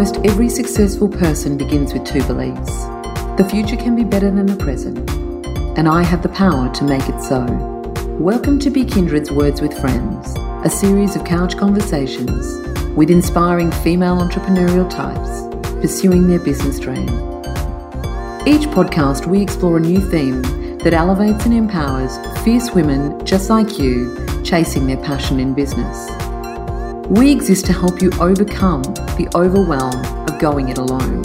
Almost every successful person begins with two beliefs the future can be better than the present, and I have the power to make it so. Welcome to Be Kindred's Words with Friends, a series of couch conversations with inspiring female entrepreneurial types pursuing their business dream. Each podcast, we explore a new theme that elevates and empowers fierce women just like you chasing their passion in business. We exist to help you overcome the overwhelm of going it alone.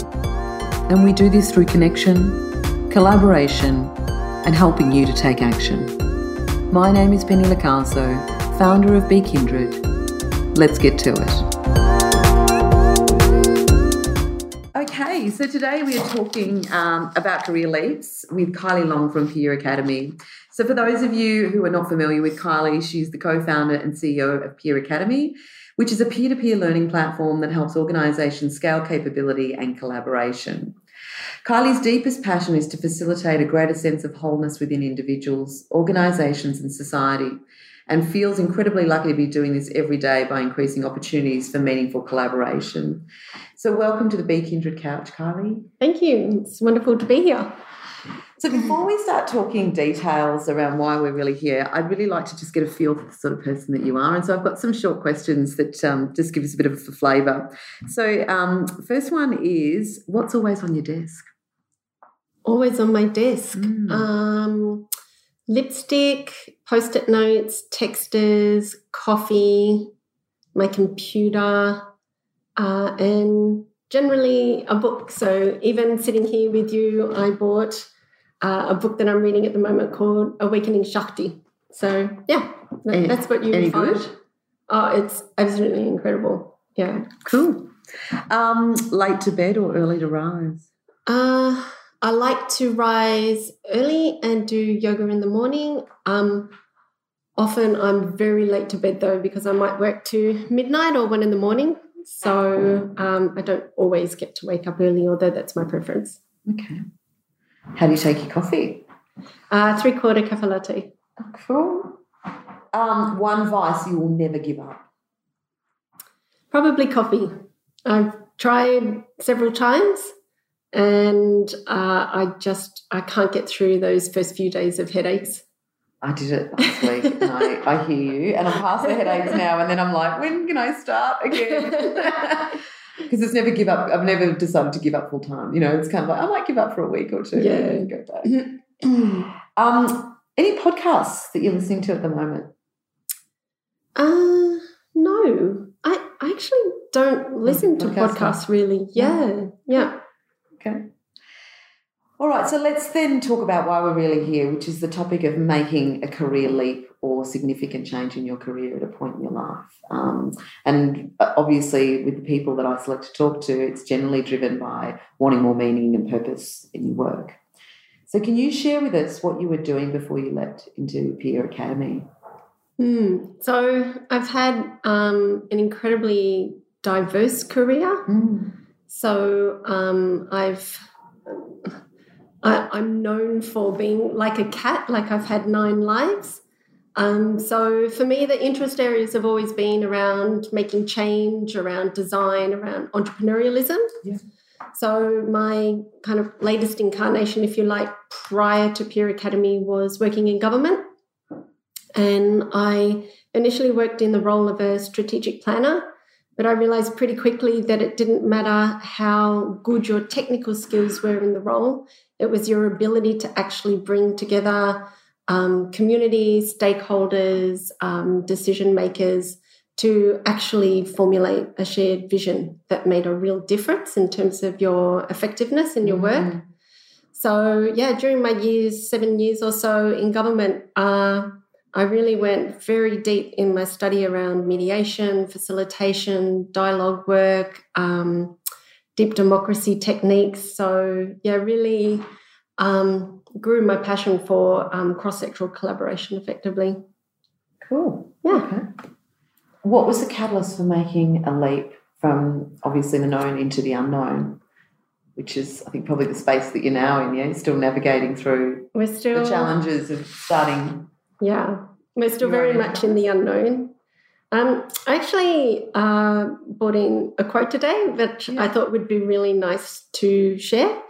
And we do this through connection, collaboration, and helping you to take action. My name is Penny Lacasso, founder of Be Kindred. Let's get to it. Okay, so today we are talking um, about career leaps with Kylie Long from Peer Academy. So, for those of you who are not familiar with Kylie, she's the co founder and CEO of Peer Academy, which is a peer to peer learning platform that helps organisations scale capability and collaboration. Kylie's deepest passion is to facilitate a greater sense of wholeness within individuals, organisations, and society, and feels incredibly lucky to be doing this every day by increasing opportunities for meaningful collaboration. So, welcome to the Be Kindred Couch, Kylie. Thank you. It's wonderful to be here. So, before we start talking details around why we're really here, I'd really like to just get a feel for the sort of person that you are. And so, I've got some short questions that um, just give us a bit of a flavour. So, um, first one is what's always on your desk? Always on my desk. Mm. Um, lipstick, post it notes, texters, coffee, my computer, uh, and generally a book. So, even sitting here with you, I bought uh, a book that I'm reading at the moment called Awakening Shakti. So yeah, that, that's what you any find. good? Oh, it's absolutely incredible. Yeah, cool. Um, late to bed or early to rise? Uh, I like to rise early and do yoga in the morning. Um, often I'm very late to bed though because I might work to midnight or one in the morning. So um, I don't always get to wake up early, although that's my preference. Okay. How do you take your coffee? Uh, three quarter cafe latte. Cool. Um, one vice you will never give up. Probably coffee. I've tried several times, and uh, I just I can't get through those first few days of headaches. I did it last week, and I, I hear you, and I'm past the headaches now, and then I'm like, when can I start again? because it's never give up. I've never decided to give up full time. You know, it's kind of like I might give up for a week or two. Yeah, and go back. um, any podcasts that you're listening to at the moment? Uh no. I, I actually don't listen to podcasts really. Yeah, yeah. Okay. All right, so let's then talk about why we're really here, which is the topic of making a career leap or significant change in your career at a point in your life. Um, and uh, obviously, with the people that I select to talk to, it's generally driven by wanting more meaning and purpose in your work. So, can you share with us what you were doing before you leapt into Peer Academy? Mm, so, I've had um, an incredibly diverse career. Mm. So, um, I've I, am known for being like a cat, like I've had nine lives. Um, so for me, the interest areas have always been around making change, around design, around entrepreneurialism. Yeah. So my kind of latest incarnation, if you like, prior to Peer Academy was working in government. And I initially worked in the role of a strategic planner, but I realized pretty quickly that it didn't matter how good your technical skills were in the role. It was your ability to actually bring together um, communities, stakeholders, um, decision makers to actually formulate a shared vision that made a real difference in terms of your effectiveness in your work. Mm. So, yeah, during my years, seven years or so in government, uh, I really went very deep in my study around mediation, facilitation, dialogue work, um, deep democracy techniques. So, yeah, really um, grew my passion for um, cross sectoral collaboration effectively. Cool. Yeah. Okay. What was the catalyst for making a leap from obviously the known into the unknown? Which is, I think, probably the space that you're now in. Yeah, you're still navigating through we're still the challenges of starting. Yeah, we're still very much in the unknown. Um, I actually uh, brought in a quote today that Yeah. I thought would be really nice to share.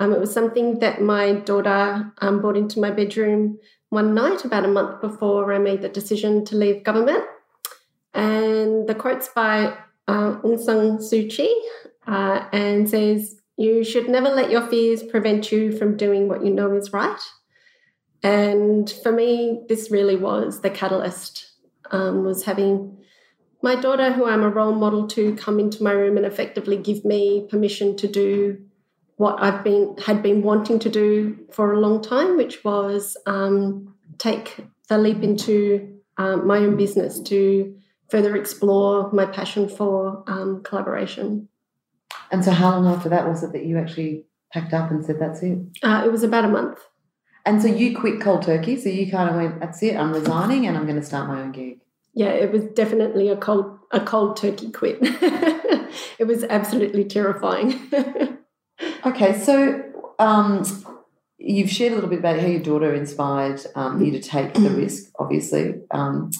Um, it was something that my daughter um, brought into my bedroom one night about a month before I made the decision to leave government. And the quote's by uh, Aung San Suu Kyi uh, and says, You should never let your fears prevent you from doing what you know is right. And for me, this really was the catalyst um, was having my daughter, who I'm a role model to, come into my room and effectively give me permission to do what I've been had been wanting to do for a long time, which was um, take the leap into um, my own business to further explore my passion for um, collaboration. And so, how long after that was it that you actually packed up and said, That's it? Uh, it was about a month. And so, you quit cold turkey. So, you kind of went, That's it, I'm resigning and I'm going to start my own gig. Yeah, it was definitely a cold a cold turkey quit. it was absolutely terrifying. Okay, so um, you've shared a little bit about how your daughter inspired um, you to take the risk, obviously. Um,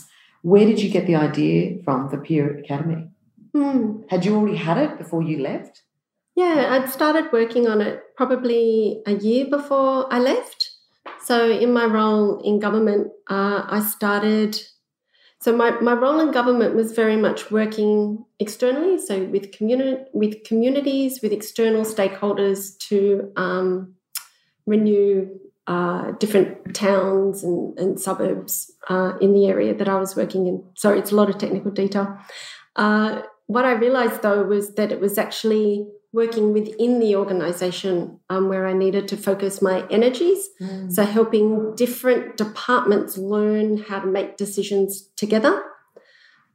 where did you get the idea from for Peer Academy? Hmm. Had you already had it before you left? Yeah, I'd started working on it probably a year before I left. So, in my role in government, uh, I started. So, my, my role in government was very much working externally, so with community, with communities, with external stakeholders to um, renew uh, different towns and, and suburbs uh, in the area that I was working in. Sorry, it's a lot of technical detail. Uh, what I realized though was that it was actually working within the organization um, where I needed to focus my energies. So, helping different departments learn how to make decisions together.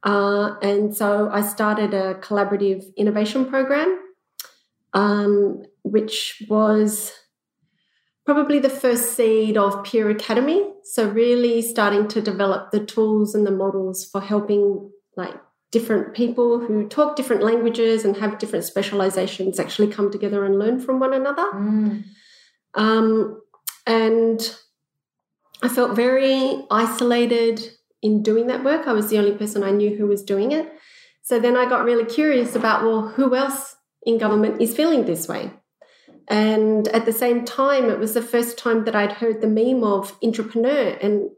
Uh, and so, I started a collaborative innovation program, um, which was probably the first seed of Peer Academy. So, really starting to develop the tools and the models for helping like different people who talk different languages and have different specializations actually come together and learn from one another. Mm. Um, and I felt very isolated in doing that work. I was the only person I knew who was doing it. So then I got really curious about, well, who else in government is feeling this way? And at the same time, it was the first time that I'd heard the meme of intrapreneur, and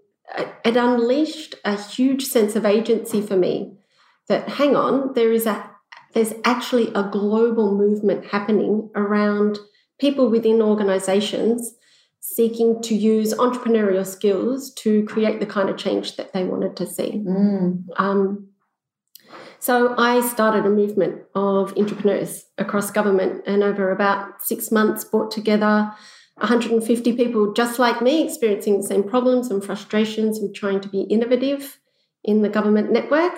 it unleashed a huge sense of agency for me. That hang on, there is a there's actually a global movement happening around people within organizations seeking to use entrepreneurial skills to create the kind of change that they wanted to see. Mm. Um, so I started a movement of intrapreneurs across government, and over about six months, brought together 150 people just like me, experiencing the same problems and frustrations with trying to be innovative in the government network.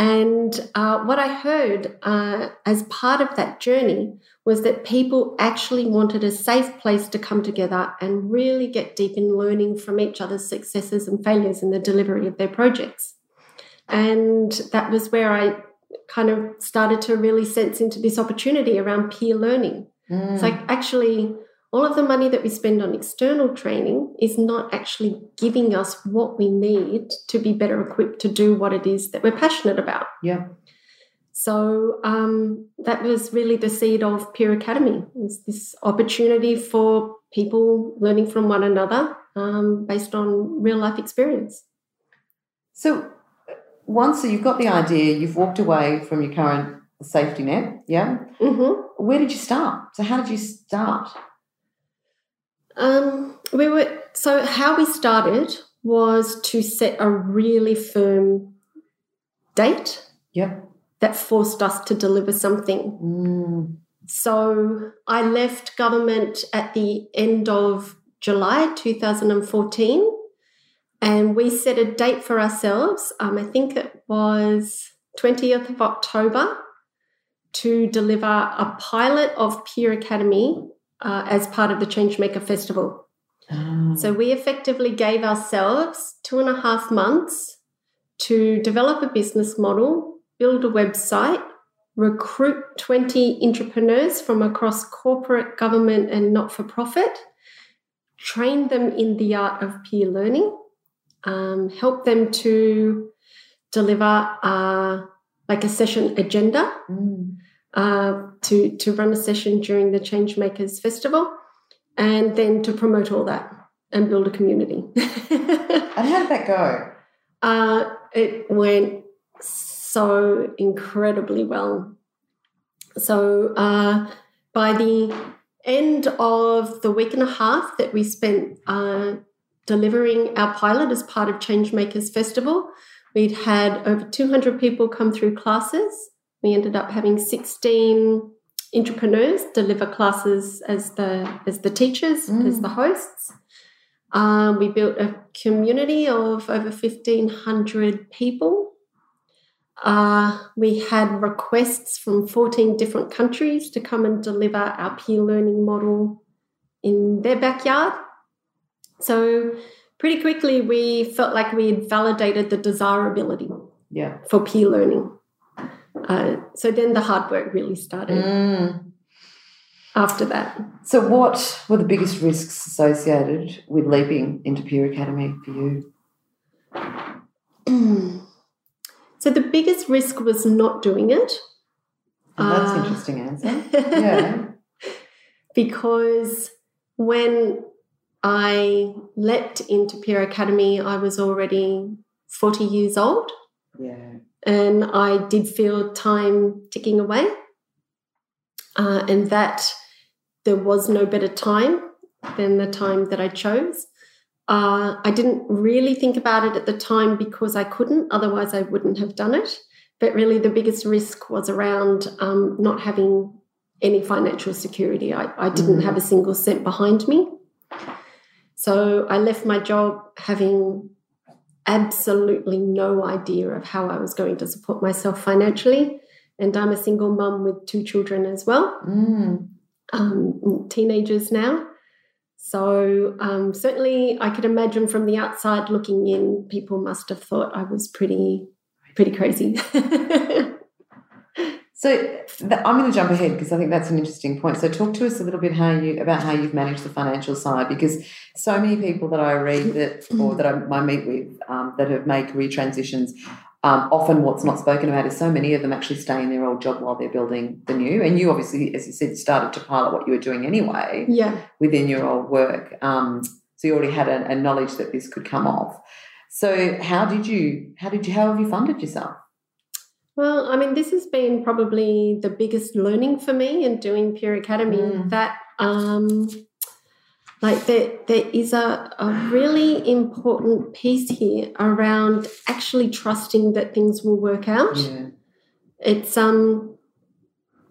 And uh, what I heard uh, as part of that journey was that people actually wanted a safe place to come together and really get deep in learning from each other's successes and failures in the delivery of their projects. And that was where I kind of started to really sense into this opportunity around peer learning. Mm. It's like actually all of the money that we spend on external training is not actually giving us what we need to be better equipped to do what it is that we're passionate about. yeah. So um, that was really the seed of Peer Academy. Was this opportunity for people learning from one another um, based on real life experience. So once you've got the idea, you've walked away from your current safety net, yeah? hmm Where did you start? So how did you start? Um, we were so how we started was to set a really firm date Yep. that forced us to deliver something. Mm. So I left government at the end of July 2014, and we set a date for ourselves. Um, I think it was 20th of October to deliver a pilot of Peer Academy uh, as part of the Changemaker Festival. Ah. So we effectively gave ourselves two and a half months to develop a business model, build a website, recruit 20 entrepreneurs from across corporate, government, and not for profit, train them in the art of peer learning, um, help them to deliver uh, like a session agenda Mm. Uh, to to run a session during the Changemakers Festival, and then to promote all that and build a community. And how did that go? uh, it went so incredibly well. So uh, by the end of the week and a half that we spent uh, delivering our pilot as part of Changemakers Festival, we'd had over 200 people come through classes. We ended up having 16 entrepreneurs deliver classes as the as the teachers, Mm. as the hosts. Um, we built a community of over 1,500 people. Uh, we had requests from 14 different countries to come and deliver our peer learning model in their backyard. So, pretty quickly, we felt like we had validated the desirability Yeah. for peer learning. Uh, so, then the hard work really started Mm. after that. So, what were the biggest risks associated with leaping into Peer Academy for you? so, the biggest risk was not doing it. And that's Uh, an interesting answer. Yeah. because when I leapt into Peer Academy, I was already 40 years old Yeah. And I did feel time ticking away. Uh, and that there was no better time than the time that I chose. Uh, I didn't really think about it at the time because I couldn't, otherwise, I wouldn't have done it. But really, the biggest risk was around um, not having any financial security. I, I didn't Mm. have a single cent behind me. So I left my job having absolutely no idea of how I was going to support myself financially. And I'm a single mum with two children as well, Mm. um, teenagers now. So um, certainly, I could imagine from the outside looking in, people must have thought I was pretty, pretty crazy. So th- I'm going to jump ahead because I think that's an interesting point. So talk to us a little bit how you about how you've managed the financial side because so many people that I read that or that I, I meet with um, that have made career transitions. Um, often, what's not spoken about is so many of them actually stay in their old job while they're building the new. And you obviously, as you said, started to pilot what you were doing anyway yeah. within your old work. Um, so you already had a, a knowledge that this could come off. So how did you? How did you? How have you funded yourself? Well, I mean, this has been probably the biggest learning for me in doing Peer Academy. Mm. That, um, like, there, there is a, a really important piece here around actually trusting that things will work out. Yeah. It's um,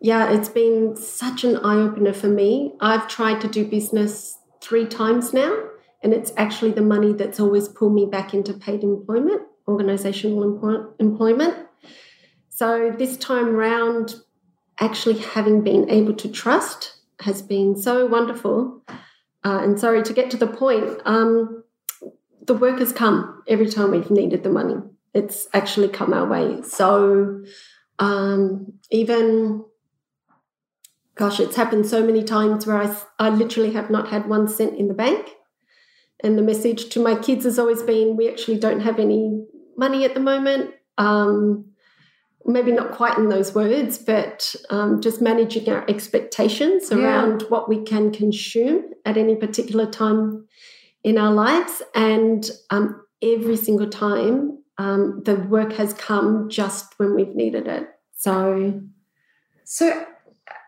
yeah, it's been such an eye opener for me. I've tried to do business three times now, and it's actually the money that's always pulled me back into paid employment, organizational employ- employment. So this time round, actually having been able to trust has been so wonderful. Uh, and sorry to get to the point, um, the work has come every time we've needed the money. It's actually come our way. So um, even, gosh, it's happened so many times where I, I literally have not had one cent in the bank. And the message to my kids has always been we actually don't have any money at the moment. Um, maybe not quite in those words, but um, just managing our expectations Yeah. around what we can consume at any particular time in our lives. And um, every single time, um, the work has come just when we've needed it. So, So,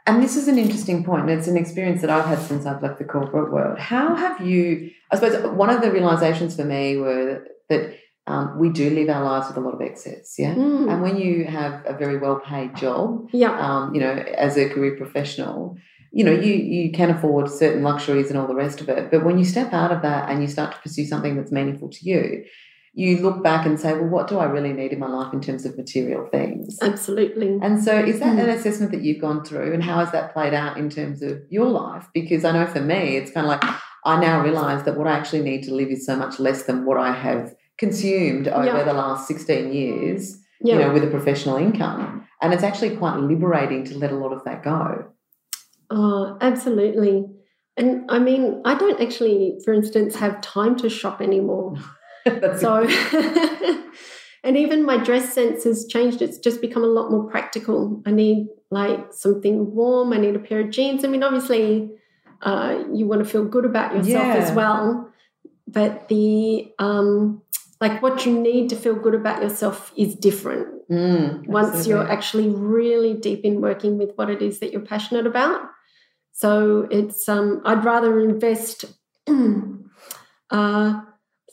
and this is an interesting point, and it's an experience that I've had since I've left the corporate world. How have you? I suppose one of the realizations for me were that um, we do live our lives with a lot of excess, yeah. mm, And when you have a very well paid job, yeah, um, you know, as a career professional, you know, you you can afford certain luxuries and all the rest of it. But when you step out of that and you start to pursue something that's meaningful to you, you look back and say, well, what do I really need in my life in terms of material things? absolutely. And so, is that Mm. an assessment that you've gone through, and how has that played out in terms of your life? Because I know for me, it's kind of like I now realize that what I actually need to live is so much less than what I have consumed over Yeah. the last 16 years, Yeah. you know, with a professional income. And it's actually quite liberating to let a lot of that go. Oh, absolutely. And I mean, I don't actually, for instance, have time to shop anymore. So, and even my dress sense has changed. It's just become a lot more practical. I need like something warm. I need a pair of jeans. I mean, obviously, uh, you want to feel good about yourself Yeah. as well, but the um, like what you need to feel good about yourself is different Mm, once you're actually really deep in working with what it is that you're passionate about. So it's um, I'd rather invest uh,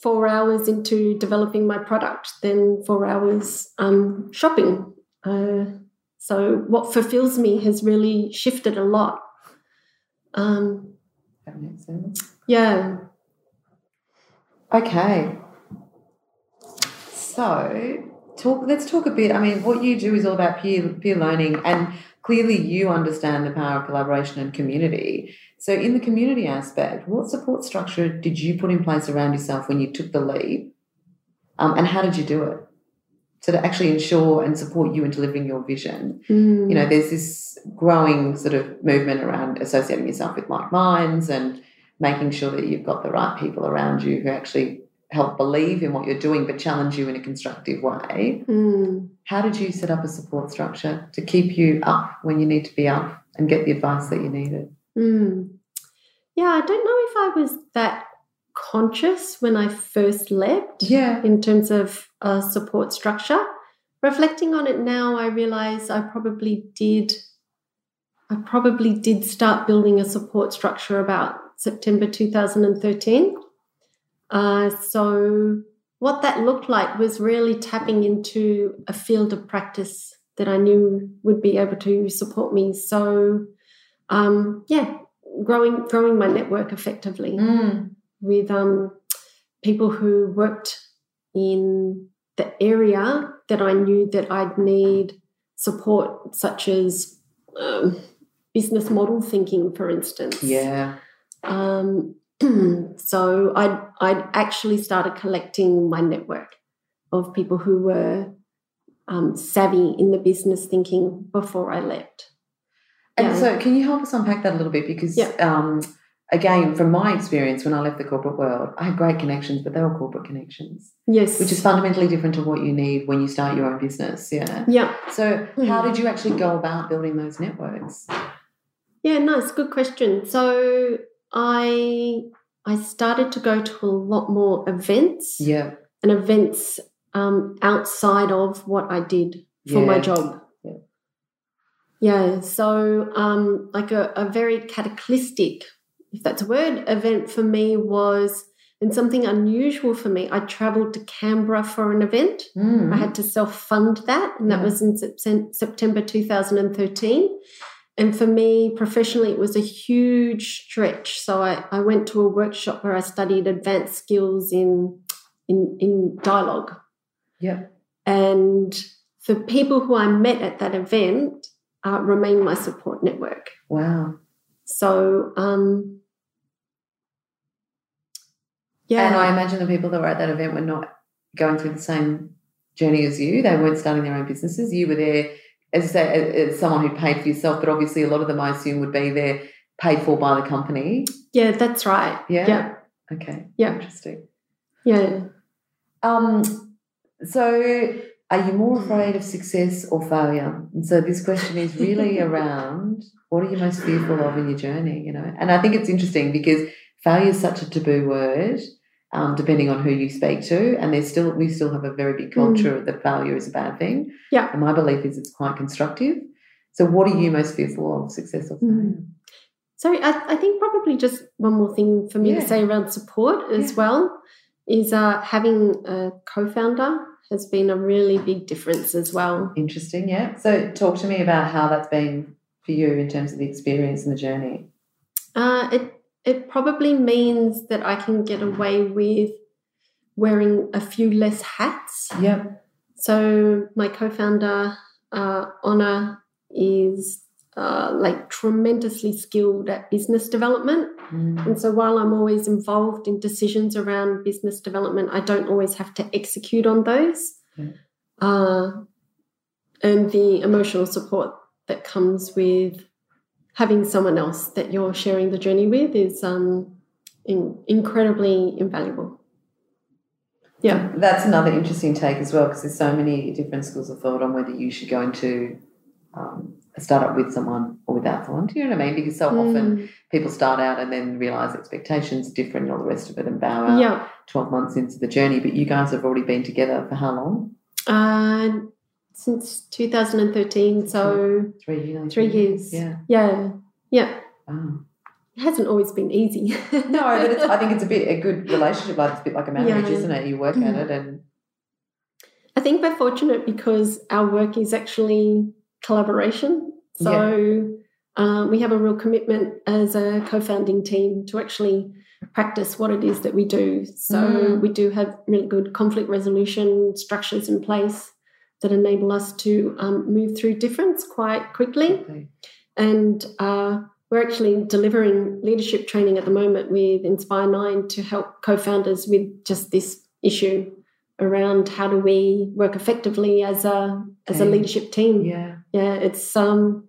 four hours into developing my product than four hours um, shopping. Uh, so what fulfills me has really shifted a lot. Um, That makes sense. yeah. Okay. So talk let's talk a bit. I mean, what you do is all about peer peer learning and clearly you understand the power of collaboration and community. So in the community aspect, what support structure did you put in place around yourself when you took the leap? Um, and how did you do it? So to actually ensure and support you in delivering your vision. Mm. you know, there's this growing sort of movement around associating yourself with like minds and making sure that you've got the right people around you who actually help believe in what you're doing but challenge you in a constructive way. Mm. How did you set up a support structure to keep you up when you need to be up and get the advice that you needed? Mm. Yeah, I don't know if I was that conscious when I first left Yeah. in terms of a support structure. Reflecting on it now, I realize I probably did. I probably did start building a support structure about September 2013. Uh, so, what that looked like was really tapping into a field of practice that I knew would be able to support me. So, um, yeah, growing growing my network effectively Mm. with um, people who worked in the area that I knew that I'd need support, such as um, business model thinking, for instance. Yeah. Um, so I'd, I'd actually started collecting my network of people who were um, savvy in the business thinking before I left. And Yeah. so, can you help us unpack that a little bit? Because, Yeah. um, again, from my experience, when I left the corporate world, I had great connections, but they were corporate connections, Yes. which is fundamentally different to what you need when you start your own business. Yeah. yeah. So, how Hmm. did you actually go about building those networks? Yeah, nice, good question. So I I started to go to a lot more events Yeah. and events um, outside of what I did for my job. Yeah. Yeah, so um, like a, a very cataclysmic, if that's a word, event for me was, and something unusual for me, I traveled to Canberra for an event. Mm. I had to self fund that, and that Yeah. was in Sep- September 2013. And for me, professionally, it was a huge stretch. So I, I went to a workshop where I studied advanced skills in, in, in dialogue. Yeah. And the people who I met at that event uh, remain my support network. Wow. So, um, yeah. And I imagine the people that were at that event were not going through the same journey as you. They weren't starting their own businesses. You were there, as you say, as, as someone who paid for yourself, but obviously a lot of them, I assume, would be there paid for by the company. yeah, that's right. Yeah. Yeah. Okay. Yeah. Interesting. Yeah. Um, so are you more afraid of success or failure? And so this question is really around what are you most fearful of in your journey, you know? And I think it's interesting because failure is such a taboo word, um, depending on who you speak to. And there's still we still have a very big culture that failure is a bad thing. Yeah. And my belief is it's quite constructive. So what are you most fearful of, success or failure? Mm. Sorry, I, I think probably just one more thing for me Yeah. to say around support as Yeah. well is uh, having a co-founder has been a really big difference as well. Interesting, yeah. So talk to me about how that's been for you in terms of the experience and the journey. Uh, it it probably means that I can get away with wearing a few less hats. Yep. So my co-founder uh, Honor is uh, like tremendously skilled at business development. Mm. And so while I'm always involved in decisions around business development, I don't always have to execute on those. Yeah. Uh, and the emotional support that comes with having someone else that you're sharing the journey with is um, in, incredibly invaluable. Yeah. That's another interesting take as well because there's so many different schools of thought on whether you should go into um, a startup with someone or without someone. Do you know what I mean? Because so often Mm. people start out and then realize expectations are different and all the rest of it and bow out Yeah. 12 months into the journey. But you guys have already been together for how long? Uh, since 2013, so Three years. three years. Yeah. Yeah. Yeah. Wow. It hasn't always been easy. No, but it's, I think it's a bit a good relationship. Like it's a bit like a marriage, Yeah. isn't it? You work at it and I think we're fortunate because our work is actually collaboration. So um, we have a real commitment as a co-founding team to actually practice what it is that we do. So Mm. we do have really good conflict resolution structures in place that enable us to um, move through difference quite quickly. And uh, we're actually delivering leadership training at the moment with Inspire Nine to help co founders with just this issue around how do we work effectively as a as a leadership team. Yeah. Yeah, it's um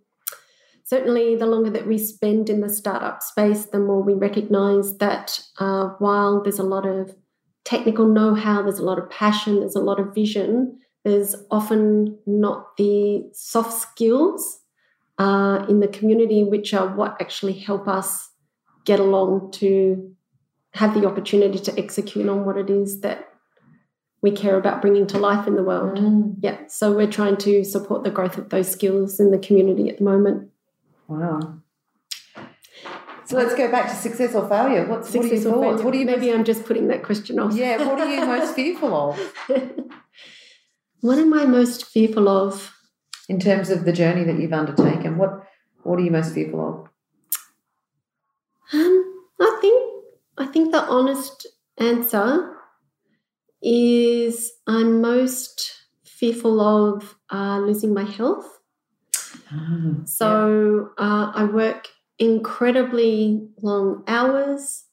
certainly the longer that we spend in the startup space, the more we recognize that uh, while there's a lot of technical know-how, there's a lot of passion, there's a lot of vision, there's often not the soft skills uh, in the community which are what actually help us get along to have the opportunity to execute on what it is that we care about bringing to life in the world. Mm. Yeah, so we're trying to support the growth of those skills in the community at the moment. Wow. So let's go back to success or failure. What's what are your Success thoughts? failure? What are you Maybe most, I'm just putting that question off. yeah? What are you most fearful of what am I most fearful of? in terms of the journey that you've undertaken? What What are you most fearful of? Um, I think I think the honest answer is I'm most fearful of uh, losing my health. Ah, So uh, I work incredibly long hours,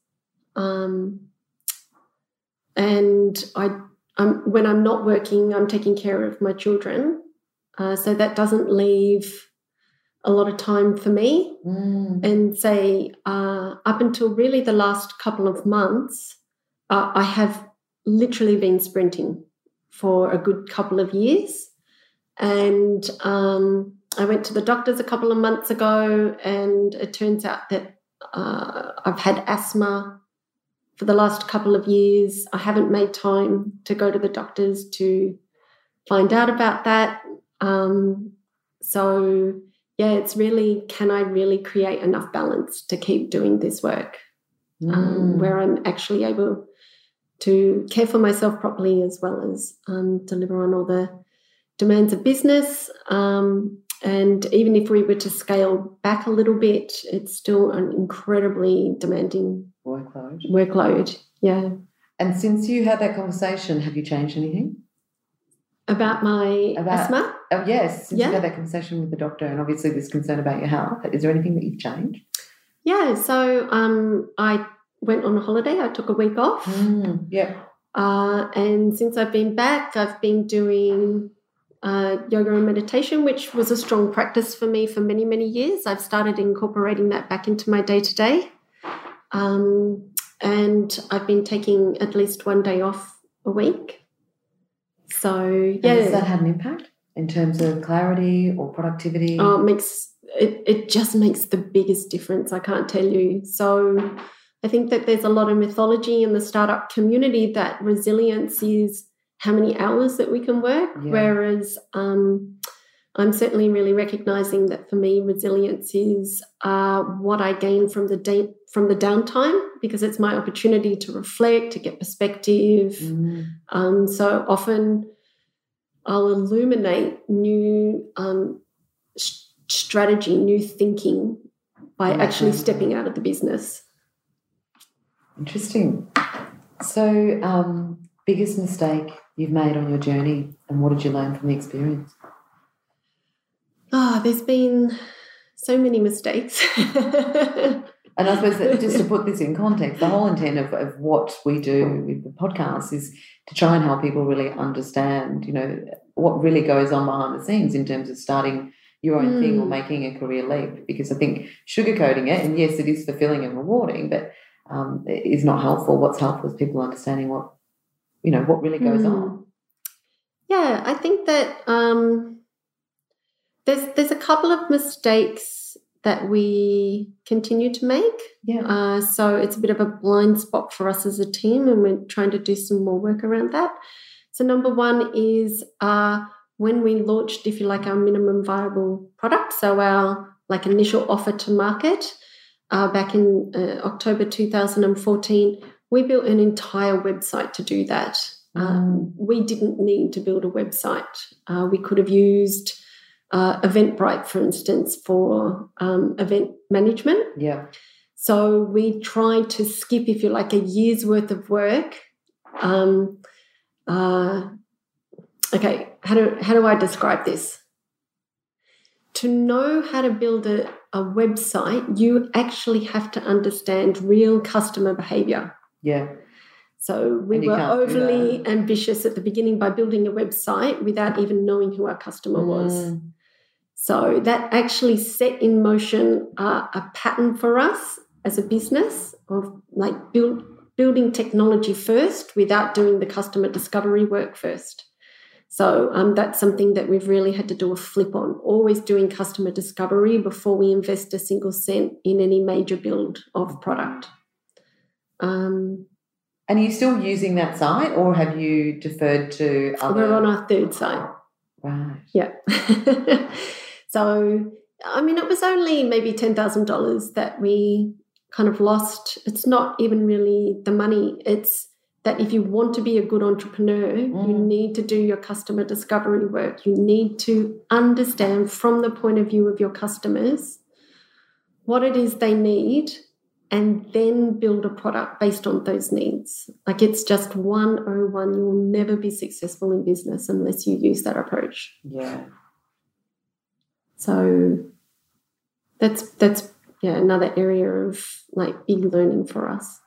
um, and I I'm, when I'm not working, I'm taking care of my children. Uh, so that doesn't leave a lot of time for me. Mm. And say uh, up until really the last couple of months, uh, I have literally been sprinting for a good couple of years. And um, I went to the doctors a couple of months ago, and it turns out that uh, I've had asthma for the last couple of years. I haven't made time to go to the doctors to find out about that. Um, so, yeah, it's really can I really create enough balance to keep doing this work um, Mm. where I'm actually able to care for myself properly as well as um, deliver on all the demands of business. Um, and even if we were to scale back a little bit, it's still an incredibly demanding workload. workload. Yeah. And since you had that conversation, have you changed anything? About my About- asthma? Oh yes, since Yeah. you had that conversation with the doctor, and obviously this concern about your health. Is there anything that you've changed? Yeah. So um, I went on a holiday. I took a week off. Mm. Yeah. Uh, and since I've been back, I've been doing uh, yoga and meditation, which was a strong practice for me for many, many years. I've started incorporating that back into my day to day. And I've been taking at least one day off a week. So, And has that had an impact in terms of clarity or productivity? uh, makes it, it just makes the biggest difference. I can't tell you. So, I think that there's a lot of mythology in the startup community that resilience is how many hours that we can work, Yeah. whereas um, I'm certainly really recognizing that for me, resilience is uh, what I gain from the da- from the downtime because it's my opportunity to reflect, to get perspective. Mm. Um, so often, I'll illuminate new um, s- strategy, new thinking by actually stepping out of the business. Interesting. So, um, biggest mistake you've made on your journey, and what did you learn from the experience? Ah, there's been so many mistakes. And I suppose that just to put this in context, the whole intent of, of what we do with the podcast is to try and help people really understand, you know, what really goes on behind the scenes in terms of starting your own thing or Mm. making a career leap. Because I think sugarcoating it, and yes, it is fulfilling and rewarding, but um, is not helpful. What's helpful is people understanding what you know what really goes Hmm. on. Yeah, I think that um, there's there's a couple of mistakes that we continue to make. Yeah. Uh, so it's a bit of a blind spot for us as a team, and we're trying to do some more work around that. So number one is uh, when we launched, if you like, our minimum viable product. So our like initial offer to market uh, back in uh, October 2014, we built an entire website to do that. Um, we didn't need to build a website. Uh, we could have used uh, Eventbrite, for instance, for um, event management. Yeah. So we tried to skip, if you like, a year's worth of work. Um, uh, okay, how do how do I describe this? To know how to build a, a website, you actually have to understand real customer behavior. Yeah. So we were overly ambitious at the beginning by building a website without even knowing who our customer was. Mm. So that actually set in motion uh, a pattern for us as a business of like build, building technology first without doing the customer discovery work first. So um, that's something that we've really had to do a flip on. Always doing customer discovery before we invest a single cent in any major build of product. Um, And are you still using that site, or have you deferred to other? we're on our third site. Right. Yeah. so, I mean, it was only maybe $10,000 that we kind of lost. It's not even really the money. It's that if you want to be a good entrepreneur, you Mm. need to do your customer discovery work. You need to understand from the point of view of your customers what it is they need and then build a product based on those needs. Like it's just 101. You will never be successful in business unless you use that approach. Yeah. So that's that's yeah another area of like big learning for us.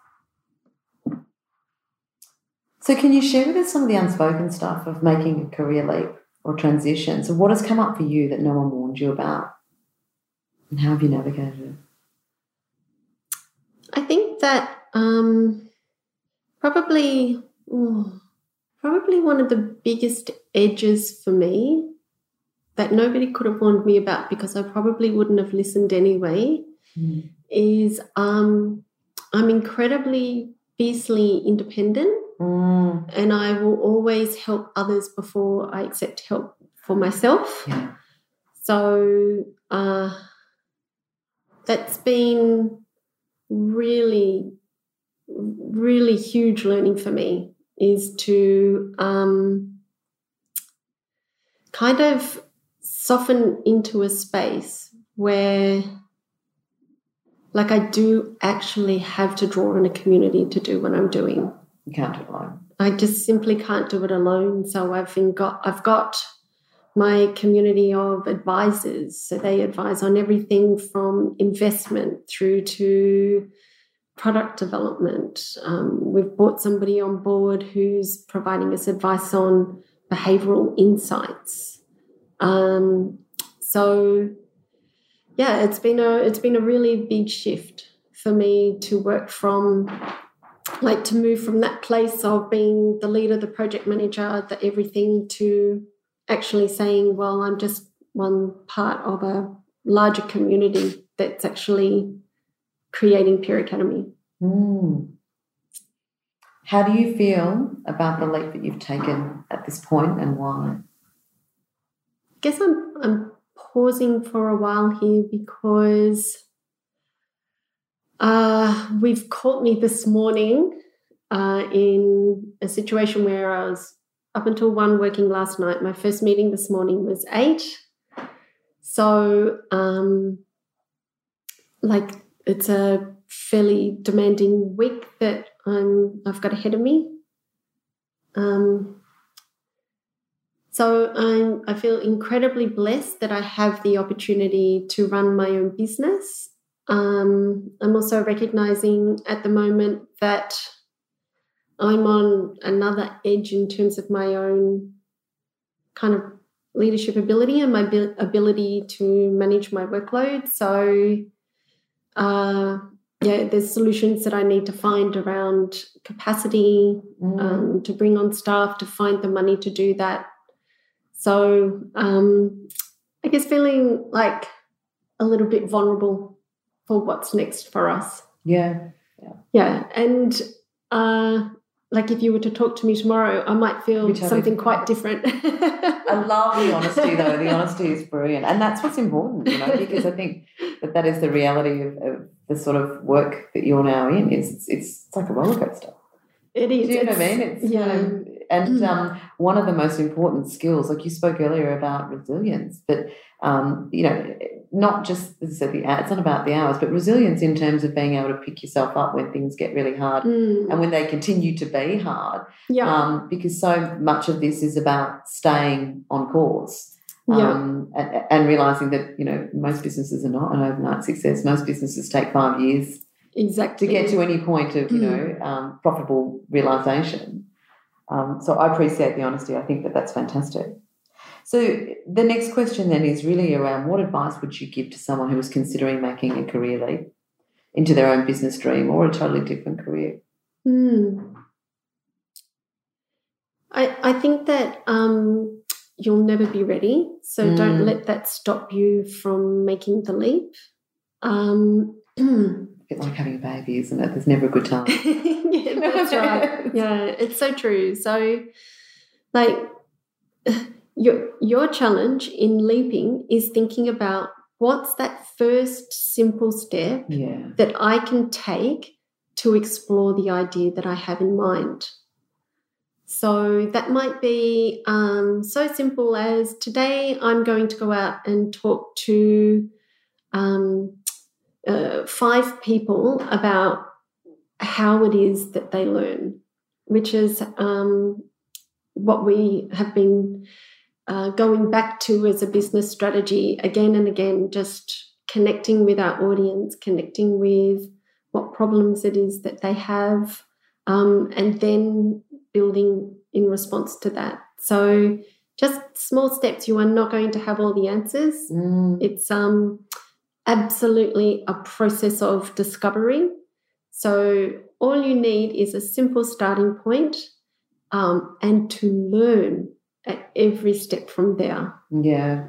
So, can you share with us some of the unspoken stuff of making a career leap or transition? So, what has come up for you that no one warned you about? And how have you navigated it? Think that um, probably oh, probably one of the biggest edges for me that nobody could have warned me about because I probably wouldn't have listened anyway is um, I'm incredibly fiercely independent Mm. and I will always help others before I accept help for myself. Yeah. So uh, that's been really, really huge learning for me is to um, kind of soften into a space where like I do actually have to draw on a community to do what I'm doing. You can't do it alone. I just simply can't do it alone. So I've got I've got my community of advisors. So they advise on everything from investment through to product development. Um, we've brought somebody on board who's providing us advice on behavioral insights. Um, so yeah, it's been a it's been a really big shift for me to work from like to move from that place of being the leader, the project manager, the everything to actually saying, well, I'm just one part of a larger community that's actually creating Peer Academy. Mm. How do you feel about the leap that you've taken at this point and why? I guess I'm I'm pausing for a while here because uh, we've caught me this morning uh, in a situation where I was up until one working last night. My first meeting this morning was eight. So, um, like, it's a fairly demanding week that I'm I've got ahead of me. Um, so I'm I feel incredibly blessed that I have the opportunity to run my own business. Um, I'm also recognizing at the moment that I'm on another edge in terms of my own kind of leadership ability and my ability to manage my workload. So uh, yeah, there's solutions that I need to find around capacity Mm. um, to bring on staff, to find the money to do that. So um, I guess feeling like a little bit vulnerable for what's next for us. yeah. Yeah, and uh, like if you were to talk to me tomorrow, I might feel You'd tell me something quite different. I love the honesty, though. The honesty is brilliant, and that's what's important, you know, because I think that that is the reality of, of the sort of work that you're now in. Is it's, it's, like a roller coaster. It is. Do you know what I mean? It's yeah. of- and Mm. um, one of the most important skills, like you spoke earlier about resilience, but um, you know, not just as I said, the it's not about the hours, but resilience in terms of being able to pick yourself up when things get really hard Mm, and when they continue to be hard. yeah. Um, because so much of this is about staying on course. yeah. Um, and, and realizing that you know most businesses are not an overnight success. Most businesses take five years exactly. to get to any point of you Mm. know um, profitable realization. Um, so I appreciate the honesty. I think that that's fantastic. So the next question then is really around what advice would you give to someone who is considering making a career leap into their own business dream or a totally different career? Hmm. I I think that um, you'll never be ready, so Mm. don't let that stop you from making the leap. Um, bit like having a baby, isn't it? There's never a good time. yeah, that's right. Yeah, it's so true. So, like, your your challenge in leaping is thinking about what's that first simple step Yeah. that I can take to explore the idea that I have in mind. So that might be um, so simple as today I'm going to go out and talk to um, uh, five people about how it is that they learn, which is um, what we have been uh, going back to as a business strategy again and again, just connecting with our audience, connecting with what problems it is that they have, um, and then building in response to that. So, just small steps. You are not going to have all the answers. Mm. It's um, absolutely a process of discovery. So, all you need is a simple starting point um, and to learn at every step from there. Yeah.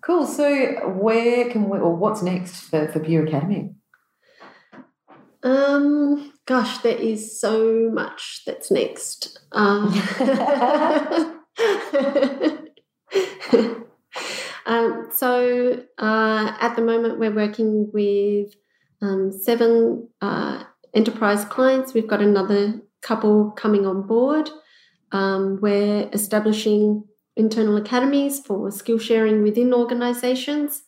Cool. So where can we or what's next for, for Peer Academy? Um, gosh, there is so much that's next. Um, um, so uh, at the moment, we're working with um, seven uh, enterprise clients. We've got another couple coming on board. Um, we're establishing internal academies for skill sharing within organizations.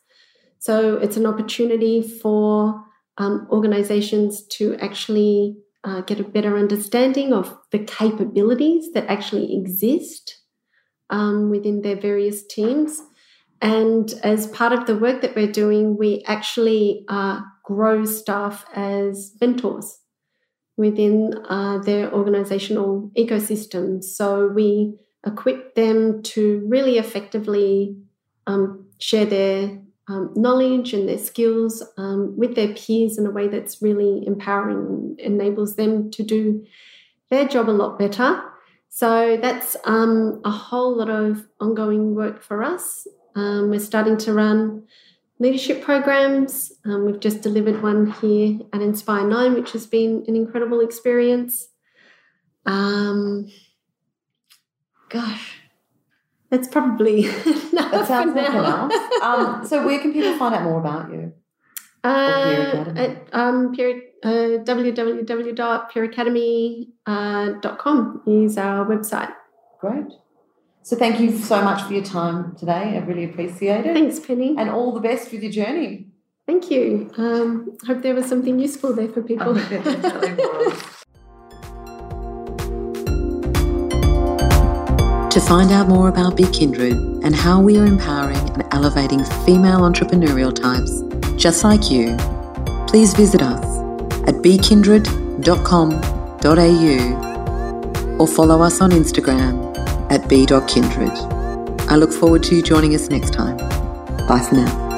So it's an opportunity for um, organizations to actually uh, get a better understanding of the capabilities that actually exist um, within their various teams. And as part of the work that we're doing, we actually uh, grow staff as mentors within uh, their organizational ecosystem. So we equip them to really effectively um, share their um, knowledge and their skills um, with their peers in a way that's really empowering and enables them to do their job a lot better. So that's um, a whole lot of ongoing work for us. Um, we're starting to run leadership programs. Um, we've just delivered one here at Inspire 9, which has been an incredible experience. Um, gosh, that's probably That sounds like enough. Um, so where can people find out more about you? Uh, at um, uh, www.peeracademy.com is our website. Great. So thank you so much for your time today. I really appreciate it. Thanks, Penny. And all the best with your journey. Thank you. Um, hope there was something useful there for people. I think there definitely was. To find out more about Be Kindred and how we are empowering and elevating female entrepreneurial types just like you, please visit us at bekindred.com.au or follow us on Instagram at b.kindred. I look forward to you joining us next time. Bye for now.